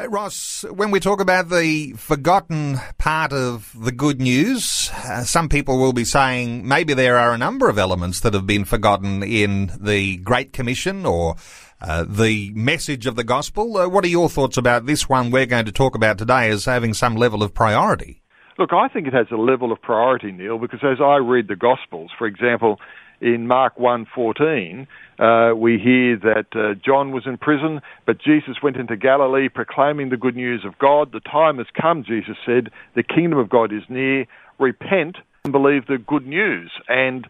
Hey, Ross, when we talk about the forgotten part of the good news, uh, some people will be saying maybe there are a number of elements that have been forgotten in the Great Commission or uh, the message of the gospel. Uh, what are your thoughts about this one we're going to talk about today as having some level of priority? Look, I think it has a level of priority, Neil, because as I read the Gospels, for example, in Mark 1.14, uh, we hear that uh, John was in prison, but Jesus went into Galilee proclaiming the good news of God. The time has come, Jesus said, the kingdom of God is near. Repent and believe the good news. And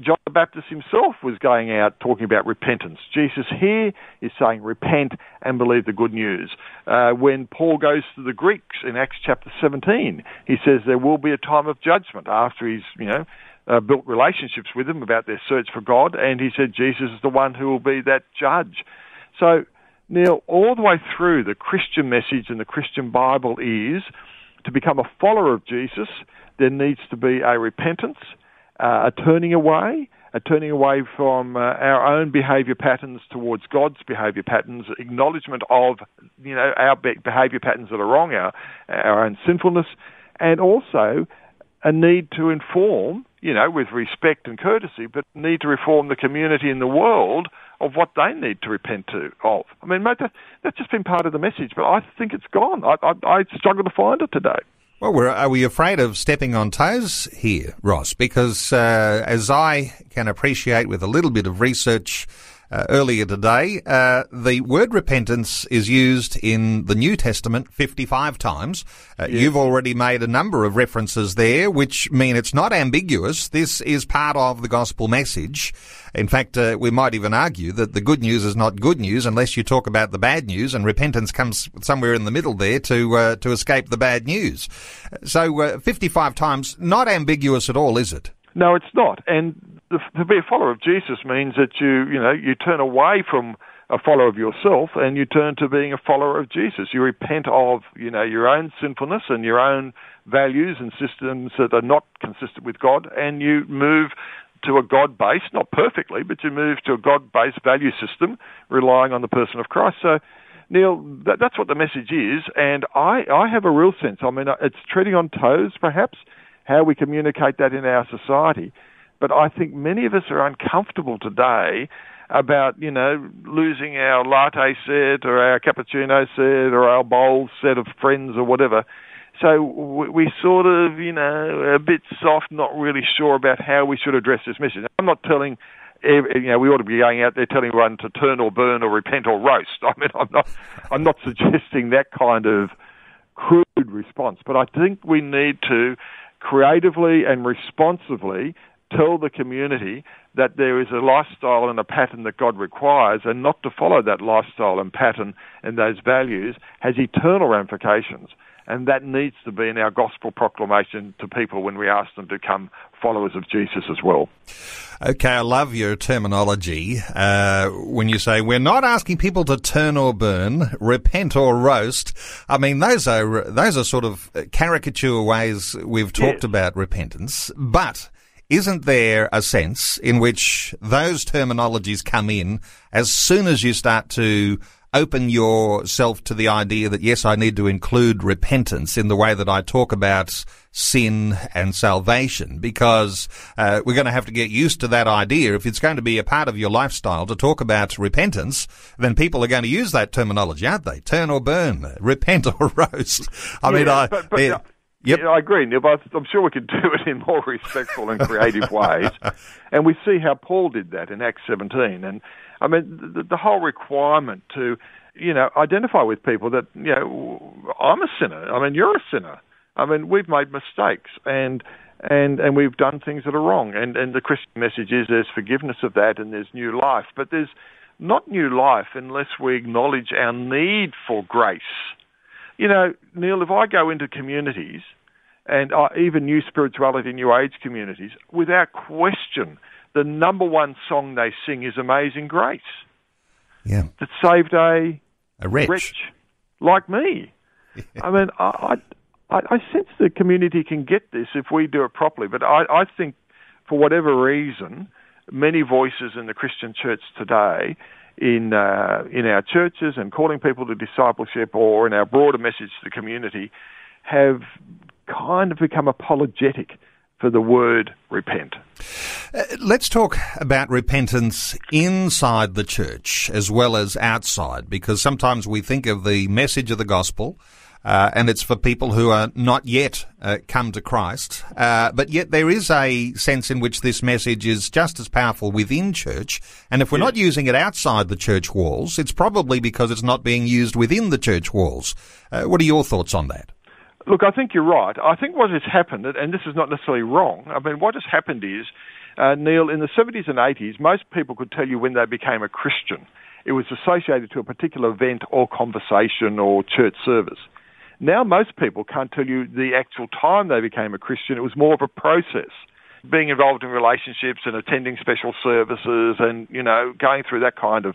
John the Baptist himself was going out talking about repentance. Jesus here is saying, repent and believe the good news. Uh, when Paul goes to the Greeks in Acts chapter 17, he says there will be a time of judgment after he's, you know, uh, built relationships with them about their search for God, and he said Jesus is the one who will be that judge. So, Neil, all the way through, the Christian message in the Christian Bible is to become a follower of Jesus, there needs to be a repentance, uh, a turning away, a turning away from uh, our own behaviour patterns towards God's behaviour patterns, acknowledgement of you know our behaviour patterns that are wrong, our our own sinfulness, and also a need to inform you know, with respect and courtesy, but need to reform the community in the world of what they need to repent to of. I mean, mate, that, that's just been part of the message, but I think it's gone. I, I, I struggle to find it today. Well, are we afraid of stepping on toes here, Ross? Because uh, as I can appreciate with a little bit of research uh, earlier today. Uh, the word repentance is used in the New Testament 55 times. Uh, yes. You've already made a number of references there, which mean it's not ambiguous. This is part of the gospel message. In fact, uh, we might even argue that the good news is not good news unless you talk about the bad news, and repentance comes somewhere in the middle there to uh, to escape the bad news. So, uh, 55 times, not ambiguous at all, is it? No, it's not. And to be a follower of Jesus means that you, you know, you turn away from a follower of yourself and you turn to being a follower of Jesus. You repent of, you know, your own sinfulness and your own values and systems that are not consistent with God, and you move to a God-based, not perfectly, but you move to a God-based value system, relying on the person of Christ. So, Neil, that, that's what the message is, and I, I have a real sense. I mean, uh, it's treading on toes, perhaps, how we communicate that in our society. But I think many of us are uncomfortable today about, you know, losing our latte set or our cappuccino set or our bowl set of friends or whatever. So we sort of, you know, a bit soft, not really sure about how we should address this message. I'm not telling, you know, we ought to be going out there telling everyone to turn or burn or repent or roast. I mean, I'm not, I'm not suggesting that kind of crude response, but I think we need to creatively and responsively tell the community that there is a lifestyle and a pattern that God requires, and not to follow that lifestyle and pattern and those values has eternal ramifications. And that needs to be in our gospel proclamation to people when we ask them to come followers of Jesus as well. Okay, I love your terminology uh, when you say we're not asking people to turn or burn, repent or roast. I mean, those are those are sort of caricature ways we've talked yes. about repentance, but isn't there a sense in which those terminologies come in as soon as you start to open yourself to the idea that yes, I need to include repentance in the way that I talk about sin and salvation because uh, we're going to have to get used to that idea. If it's going to be a part of your lifestyle to talk about repentance, then people are going to use that terminology, aren't they? Turn or burn, repent or roast. I yeah, mean, I. But, but, Yep. Yeah, I agree, Neil, but I'm sure we could do it in more respectful and creative ways. And we see how Paul did that in Acts 17. And I mean, the, the whole requirement to, you know, identify with people that, you know, I'm a sinner. I mean, you're a sinner. I mean, we've made mistakes and and and we've done things that are wrong. And and the Christian message is there's forgiveness of that and there's new life. But there's not new life unless we acknowledge our need for grace You know, Neil, if I go into communities and uh, even new spirituality, new age communities, without question, the number one song they sing is Amazing Grace. Yeah. That saved a, A wretch. wretch like me. I mean, I, I, I sense the community can get this if we do it properly, but I, I think for whatever reason, many voices in the Christian church today, in uh, in our churches and calling people to discipleship, or in our broader message to the community, have kind of become apologetic for the word repent. Uh, let's talk about repentance inside the church as well as outside, because sometimes we think of the message of the gospel. Uh, and it's for people who are not yet uh, come to Christ. Uh, but yet there is a sense in which this message is just as powerful within church. And if we're not using it outside the church walls, it's probably because it's not being used within the church walls. Uh, what are your thoughts on that? Look, I think you're right. I think what has happened, and this is not necessarily wrong, I mean, what has happened is, uh, Neil, in the 70s and 80s, most people could tell you when they became a Christian. It was associated to a particular event or conversation or church service. Now, most people can't tell you the actual time they became a Christian. It was more of a process. Being involved in relationships and attending special services and, you know, going through that kind of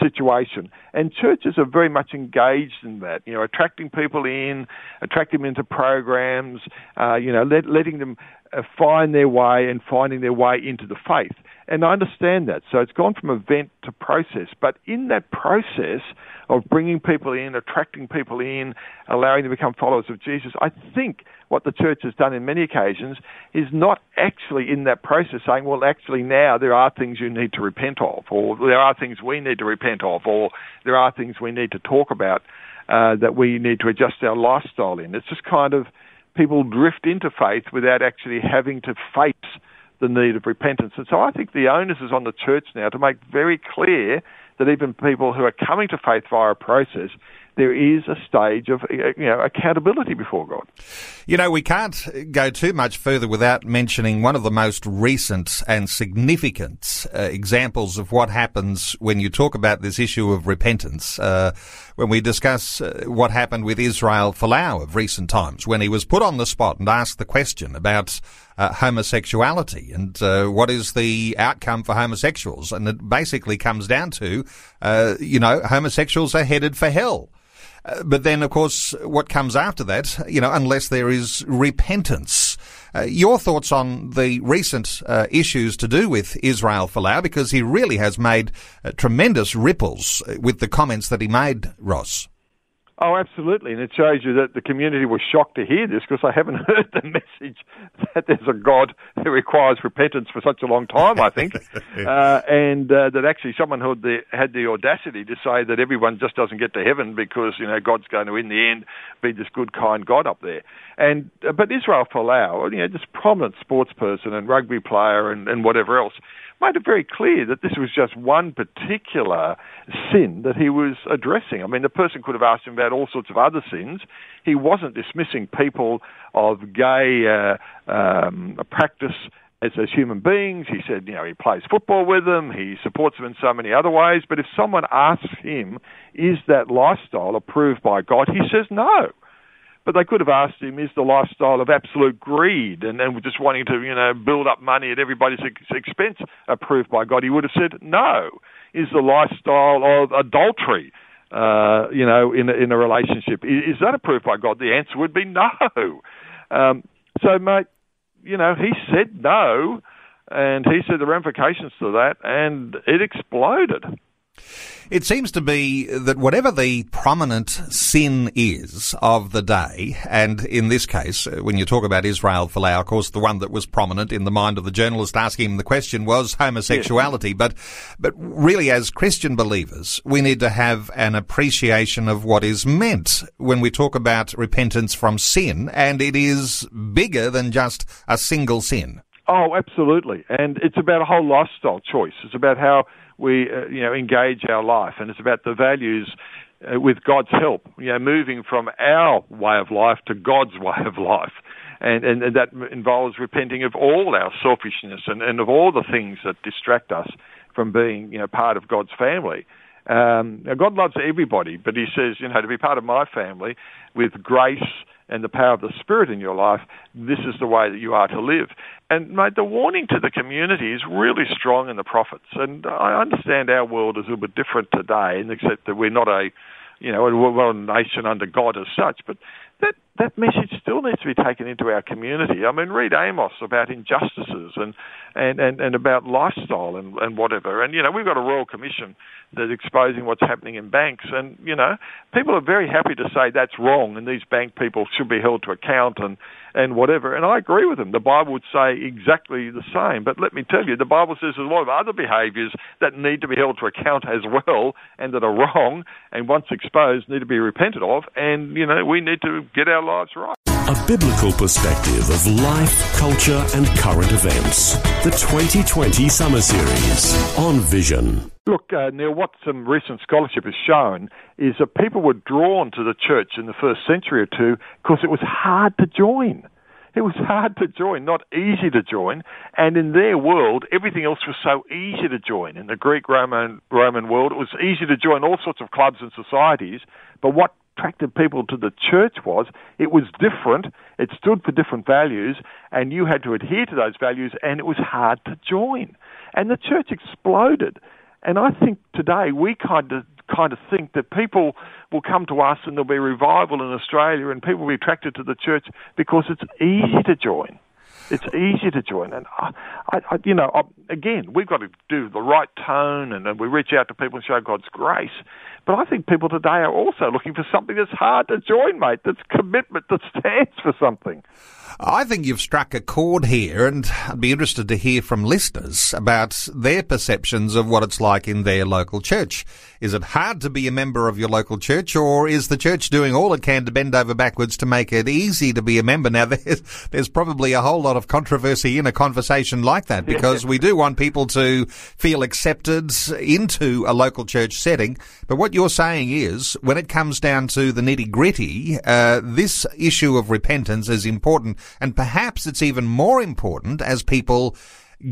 situation. And churches are very much engaged in that, you know, attracting people in, attracting them into programs, uh, you know, let, letting them uh, find their way and finding their way into the faith. And I understand that. So it's gone from event to process. But in that process of bringing people in, attracting people in, allowing them to become followers of Jesus, I think what the church has done in many occasions is not actually in that process saying, well, actually now there are things you need to repent of, or there are things we need to repent of, or there are things we need to talk about uh, that we need to adjust our lifestyle in. It's just kind of people drift into faith without actually having to face the need of repentance. And so I think the onus is on the church now to make very clear that even people who are coming to faith via a process, there is a stage of you know accountability before God. You know, we can't go too much further without mentioning one of the most recent and significant uh, examples of what happens when you talk about this issue of repentance. Uh, when we discuss uh, what happened with Israel Folau of recent times, when he was put on the spot and asked the question about uh, homosexuality and uh, what is the outcome for homosexuals, and it basically comes down to, uh, you know, homosexuals are headed for hell. Uh, but then, of course, what comes after that, you know, unless there is repentance. Uh, your thoughts on the recent uh, issues to do with Israel Folau, because he really has made uh, tremendous ripples uh, with the comments that he made, Ross. Oh, absolutely. And it shows you that the community was shocked to hear this because I haven't heard the message that there's a God who requires repentance for such a long time, I think. uh, and uh, that actually someone had the, had the audacity to say that everyone just doesn't get to heaven because, you know, God's going to, in the end, be this good, kind God up there. And uh, But Israel Folau, you know, this prominent sports person and rugby player and, and whatever else, made it very clear that this was just one particular sin that he was addressing. I mean, the person could have asked him about all sorts of other sins. He wasn't dismissing people of gay uh, um, practice as, as human beings. He said, you know, he plays football with them, he supports them in so many other ways. But if someone asks him, is that lifestyle approved by God? He says no. But they could have asked him, is the lifestyle of absolute greed and, just wanting to, you know, build up money at everybody's expense approved by God? He would have said no. Is the lifestyle of adultery, uh, you know, in a, in a relationship, is, is that approved by God? The answer would be no. Um, so, mate, you know, he said no, and he said the ramifications to that, and it exploded. It seems to be that whatever the prominent sin is of the day, and in this case, uh, when you talk about Israel Folau, of course, the one that was prominent in the mind of the journalist asking him the question was homosexuality. Yes. But, but really, as Christian believers, we need to have an appreciation of what is meant when we talk about repentance from sin, and it is bigger than just a single sin. Oh, absolutely. And it's about a whole lifestyle choice. It's about how we uh, you know engage our life, and it's about the values uh, with God's help. You know, moving from our way of life to God's way of life. And, and, and that involves repenting of all our selfishness and, and of all the things that distract us from being, you know, part of God's family. Um, now God loves everybody, but He says, you know, to be part of my family with grace and the power of the Spirit in your life, this is the way that you are to live. And mate, the warning to the community is really strong in the prophets. And I understand our world is a little bit different today, except that we're not a, you know, and we're a nation under God as such. But that that message still needs to be taken into our community. I mean, read Amos about injustices and and and, and about lifestyle and and whatever. And you know, we've got a royal commission that's exposing what's happening in banks, and you know, people are very happy to say that's wrong, and these bank people should be held to account and and whatever. And I agree with them. The Bible would say exactly the same. But let me tell you, the Bible says there's a lot of other behaviours that need to be held to account as well and that are wrong and once exposed need to be repented of. And, you know, we need to get our lives right. A biblical perspective of life, culture, and current events. The 2020 Summer Series on Vision. Look, uh, Neil, what some recent scholarship has shown is that people were drawn to the church in the first century or two because it was hard to join. It was hard to join, not easy to join. And in their world, everything else was so easy to join. In the Greek Roman Roman world, it was easy to join all sorts of clubs and societies. But what attracted people to the church was it was different, it stood for different values, and you had to adhere to those values, and it was hard to join. And the church exploded. And I think today we kind of kind of think that people will come to us and there'll be revival in Australia and people will be attracted to the church because it's easy to join. It's easy to join, and I, I, you know, I, again, we've got to do the right tone, and, and we reach out to people and show God's grace. But I think people today are also looking for something that's hard to join, mate. That's commitment that stands for something. I think you've struck a chord here, and I'd be interested to hear from listeners about their perceptions of what it's like in their local church. Is it hard to be a member of your local church, or is the church doing all it can to bend over backwards to make it easy to be a member? Now, there's, there's probably a whole lot of controversy in a conversation like that because we do want people to feel accepted into a local church setting. But what you're saying is, when it comes down to the nitty gritty, uh, this issue of repentance is important and perhaps it's even more important as people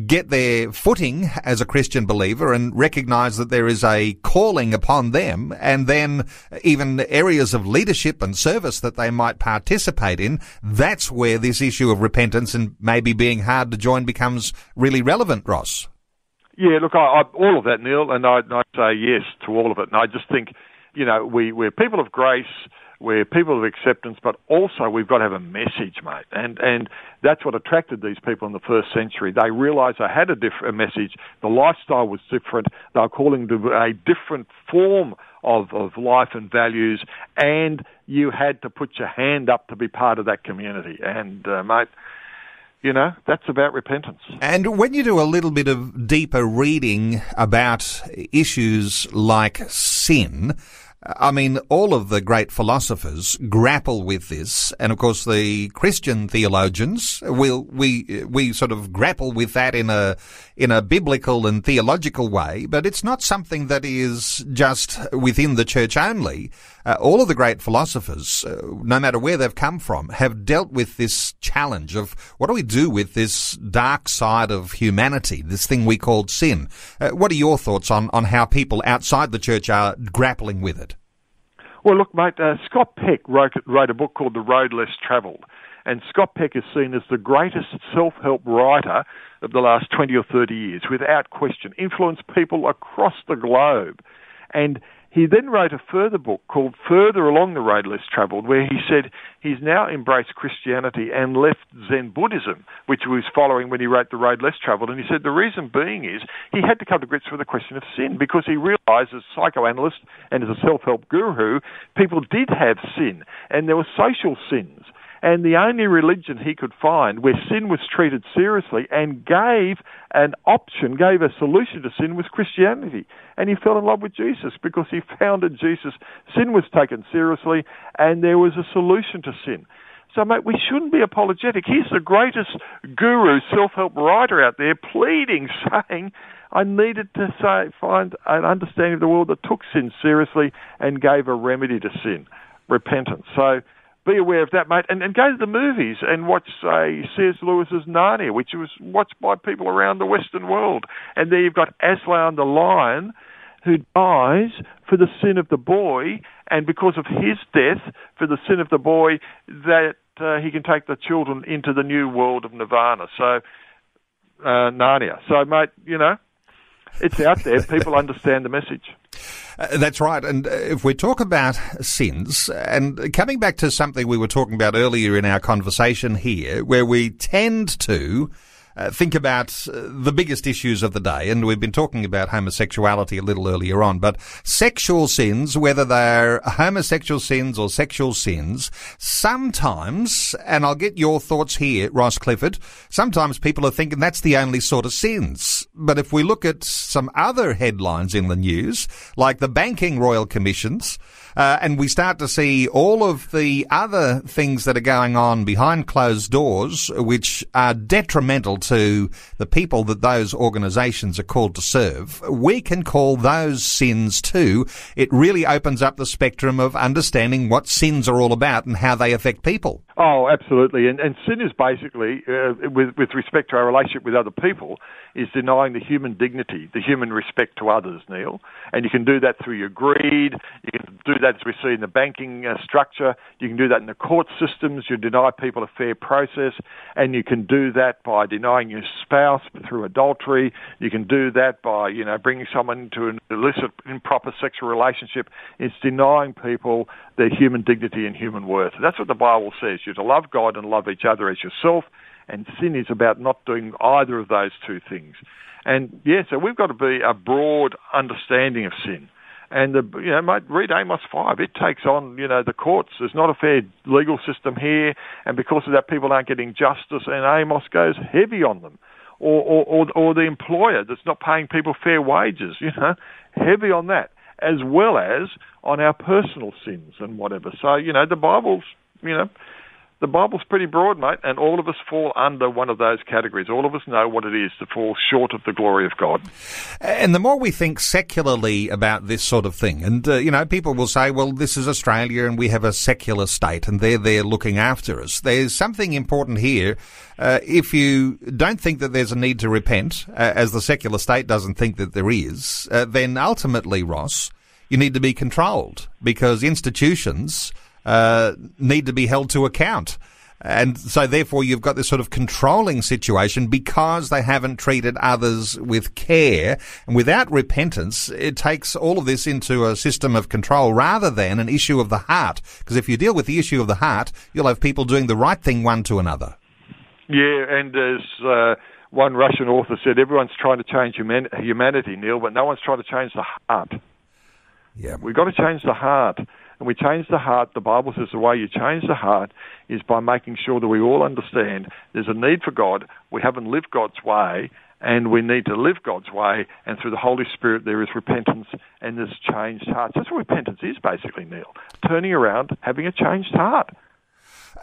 get their footing as a Christian believer and recognize that there is a calling upon them and then even areas of leadership and service that they might participate in. That's where this issue of repentance and maybe being hard to join becomes really relevant, Ross. Yeah, look, I, I, all of that, Neil, and I, I say yes to all of it. And I just think, you know, we, we're people of grace we're people of acceptance, but also we've got to have a message, mate. And and that's what attracted these people in the first century. They realised they had a different message. The lifestyle was different. They were calling to a different form of, of life and values, and you had to put your hand up to be part of that community. And uh, mate you know, that's about repentance. And when you do a little bit of deeper reading about issues like sin, I mean, all of the great philosophers grapple with this, and of course, the Christian theologians will we we sort of grapple with that in a in a biblical and theological way. But it's not something that is just within the church only. Uh, all of the great philosophers, uh, no matter where they've come from, have dealt with this challenge of what do we do with this dark side of humanity, this thing we called sin. Uh, what are your thoughts on on how people outside the church are grappling with it? Well, look, mate, uh, Scott Peck wrote, wrote a book called The Road Less Travelled. And Scott Peck is seen as the greatest self help writer of the last 20 or 30 years, without question, influenced people across the globe. And he then wrote a further book called Further Along the Road Less Travelled, where he said he's now embraced Christianity and left Zen Buddhism, which he was following when he wrote The Road Less Travelled. And he said the reason being is he had to come to grips with the question of sin because he realized as a psychoanalyst and as a self help guru, people did have sin, and there were social sins. And the only religion he could find where sin was treated seriously and gave an option, gave a solution to sin was Christianity. And he fell in love with Jesus because he found in Jesus sin was taken seriously and there was a solution to sin. So, mate, we shouldn't be apologetic. He's the greatest guru, self help writer out there, pleading, saying, I needed to say, find an understanding of the world that took sin seriously and gave a remedy to sin repentance. So, be aware of that, mate, and, and go to the movies and watch, say, C.S. Lewis's Narnia, which was watched by people around the Western world. And there you've got Aslan the lion who dies for the sin of the boy, and because of his death for the sin of the boy, that uh, he can take the children into the new world of nirvana. So, uh, Narnia. So, mate, you know, it's out there. People understand the message. Uh, that's right. And uh, if we talk about sins, and coming back to something we were talking about earlier in our conversation here, where we tend to uh, think about uh, the biggest issues of the day, and we've been talking about homosexuality a little earlier on, but sexual sins, whether they're homosexual sins or sexual sins, sometimes, and I'll get your thoughts here, Ross Clifford, sometimes people are thinking that's the only sort of sins. But if we look at some other headlines in the news, like the Banking Royal Commissions, uh, and we start to see all of the other things that are going on behind closed doors, which are detrimental to the people that those organisations are called to serve. We can call those sins too. It really opens up the spectrum of understanding what sins are all about and how they affect people. Oh, absolutely. And, and sin is basically, uh, with, with respect to our relationship with other people, is denying the human dignity, the human respect to others, Neil. And you can do that through your greed. You can do that, as we see in the banking uh, structure. You can do that in the court systems. You deny people a fair process. And you can do that by denying your spouse through adultery. You can do that by, you know, bringing someone into an illicit, improper sexual relationship. It's denying people their human dignity and human worth. That's what the Bible says. You're to love God and love each other as yourself and sin is about not doing either of those two things. And yeah, so we've got to be a broad understanding of sin. And the you know, mate, read Amos five. It takes on you know the courts. There's not a fair legal system here, and because of that, people aren't getting justice. And Amos goes heavy on them, or or or, or the employer that's not paying people fair wages. You know, heavy on that, as well as on our personal sins and whatever. So you know, the Bible's you know the Bible's pretty broad, mate, and all of us fall under one of those categories. All of us know what it is to fall short of the glory of God. And the more we think secularly about this sort of thing, and, uh, you know, people will say, well, this is Australia and we have a secular state and they're there looking after us. There's something important here. Uh, if you don't think that there's a need to repent, uh, as the secular state doesn't think that there is, uh, then ultimately, Ross, you need to be controlled because institutions uh, need to be held to account. And so therefore you've got this sort of controlling situation because they haven't treated others with care. And without repentance, it takes all of this into a system of control rather than an issue of the heart. Because if you deal with the issue of the heart, you'll have people doing the right thing one to another. Yeah, and as uh, one Russian author said, everyone's trying to change human- humanity, Neil, but no one's trying to change the heart. Yeah. We've got to change the heart and we change the heart. The Bible says the way you change the heart is by making sure that we all understand there's a need for God. We haven't lived God's way, and we need to live God's way. And through the Holy Spirit, there is repentance and there's changed hearts. That's what repentance is, basically, Neil. Turning around, having a changed heart.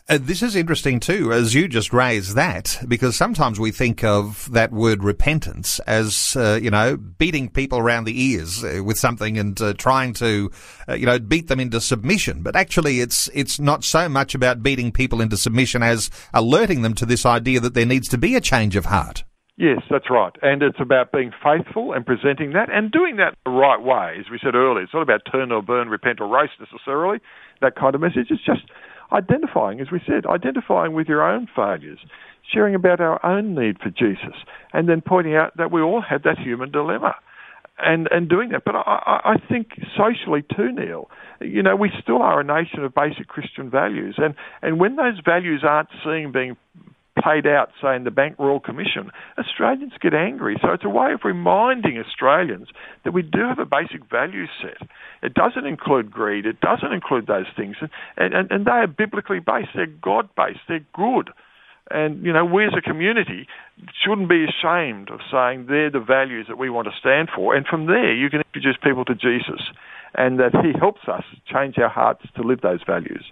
Uh, this is interesting too, as you just raised that, because sometimes we think of that word repentance as, uh, you know, beating people around the ears uh, with something and uh, trying to, uh, you know, beat them into submission. But actually, it's it's not so much about beating people into submission as alerting them to this idea that there needs to be a change of heart. Yes, that's right. And it's about being faithful and presenting that and doing that the right way. As we said earlier, it's not about turn or burn, repent or race necessarily, that kind of message. It's just identifying, as we said, identifying with your own failures, sharing about our own need for Jesus, and then pointing out that we all have that human dilemma. And, and doing that. But I, I think socially too, Neil, you know, we still are a nation of basic Christian values. And, and when those values aren't seen being played out, say, in the Bank Royal Commission, Australians get angry. So it's a way of reminding Australians that we do have a basic value set. It doesn't include greed. It doesn't include those things. And, and, and they are biblically based. They're God based. They're good. And, you know, we as a community shouldn't be ashamed of saying they're the values that we want to stand for. And from there, you can introduce people to Jesus and that He helps us change our hearts to live those values.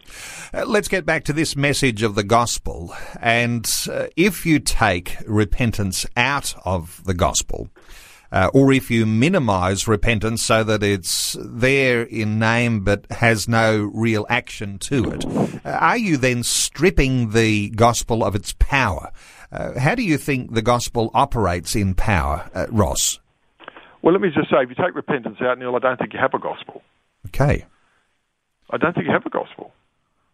Uh, let's get back to this message of the gospel. And uh, if you take repentance out of the gospel, uh, or if you minimize repentance so that it's there in name but has no real action to it, uh, are you then stripping the gospel of its power? Uh, how do you think the gospel operates in power, uh, Ross? Well, let me just say, if you take repentance out, Neil, I don't think you have a gospel. Okay. I don't think you have a gospel.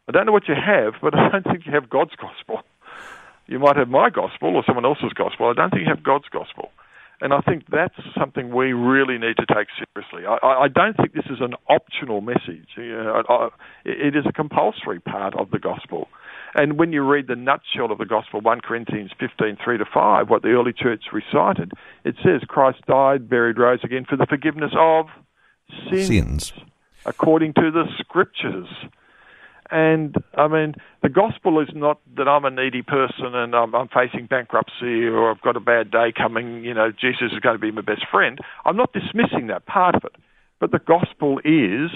I don't know what you have, but I don't think you have God's gospel. You might have my gospel or someone else's gospel. I don't think you have God's gospel. And I think that's something we really need to take seriously. I, I don't think this is an optional message. You know, I, I, it is a compulsory part of the gospel. And when you read the nutshell of the gospel, 1 Corinthians 15, 3 to 5, what the early church recited, it says Christ died, buried, rose again for the forgiveness of sins, Sins. according to the scriptures. And I mean, the gospel is not that I'm a needy person and I'm, I'm facing bankruptcy or I've got a bad day coming. You know, Jesus is going to be my best friend. I'm not dismissing that part of it, but the gospel is,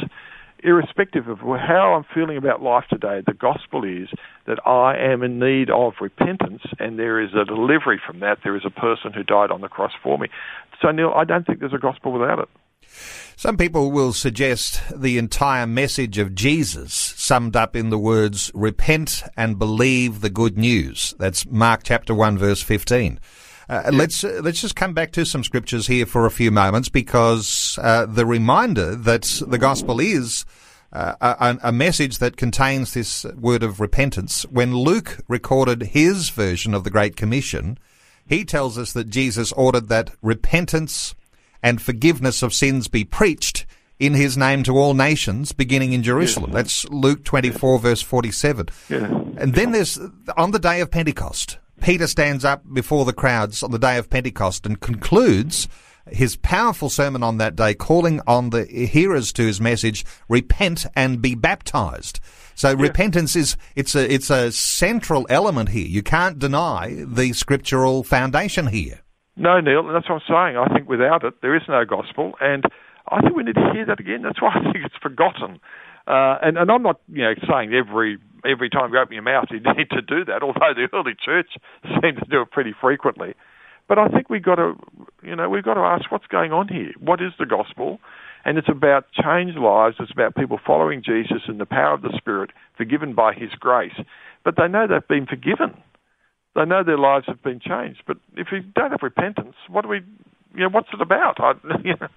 irrespective of how I'm feeling about life today, the gospel is that I am in need of repentance, and there is a delivery from that. There is a person who died on the cross for me. So, Neil, I don't think there's a gospel without it. Some people will suggest the entire message of Jesus summed up in the words, repent and believe the good news. That's Mark chapter 1 verse 15. Uh, Let's uh, let's just come back to some scriptures here for a few moments because uh, the reminder that the gospel is uh, a, a message that contains this word of repentance. When Luke recorded his version of the Great Commission, he tells us that Jesus ordered that repentance and forgiveness of sins be preached in his name to all nations, beginning in Jerusalem. That's Luke 24, verse 47. Yeah. And then there's, on the day of Pentecost, Peter stands up before the crowds on the day of Pentecost and concludes his powerful sermon on that day, calling on the hearers to his message, repent and be baptized. So repentance is, it's a, it's a central element here. You can't deny the scriptural foundation here. No, Neil, that's what I'm saying. I think without it, there is no gospel, and I think we need to hear that again. That's why I think it's forgotten. Uh, and, and I'm not, you know, saying every every time you open your mouth you need to do that. Although the early church seemed to do it pretty frequently, but I think we've got to, you know, we've got to ask what's going on here. What is the gospel? And it's about changed lives. It's about people following Jesus in the power of the Spirit, forgiven by His grace. But they know they've been forgiven. They know their lives have been changed. But if we don't have repentance, what do we? You know, what's it about? I, you know,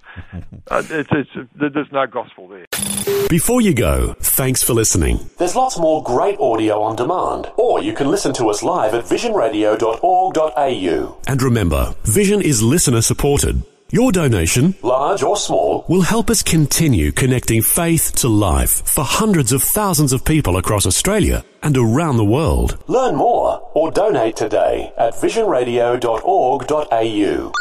uh, it's, it's, there's no gospel there. Before you go, thanks for listening. There's lots more great audio on demand, or you can listen to us live at visionradio.org.au. And remember, Vision is listener supported. Your donation Large or small, will help us continue connecting faith to life for hundreds of thousands of people across Australia and around the world. learn more or donate today at visionradio.org.au.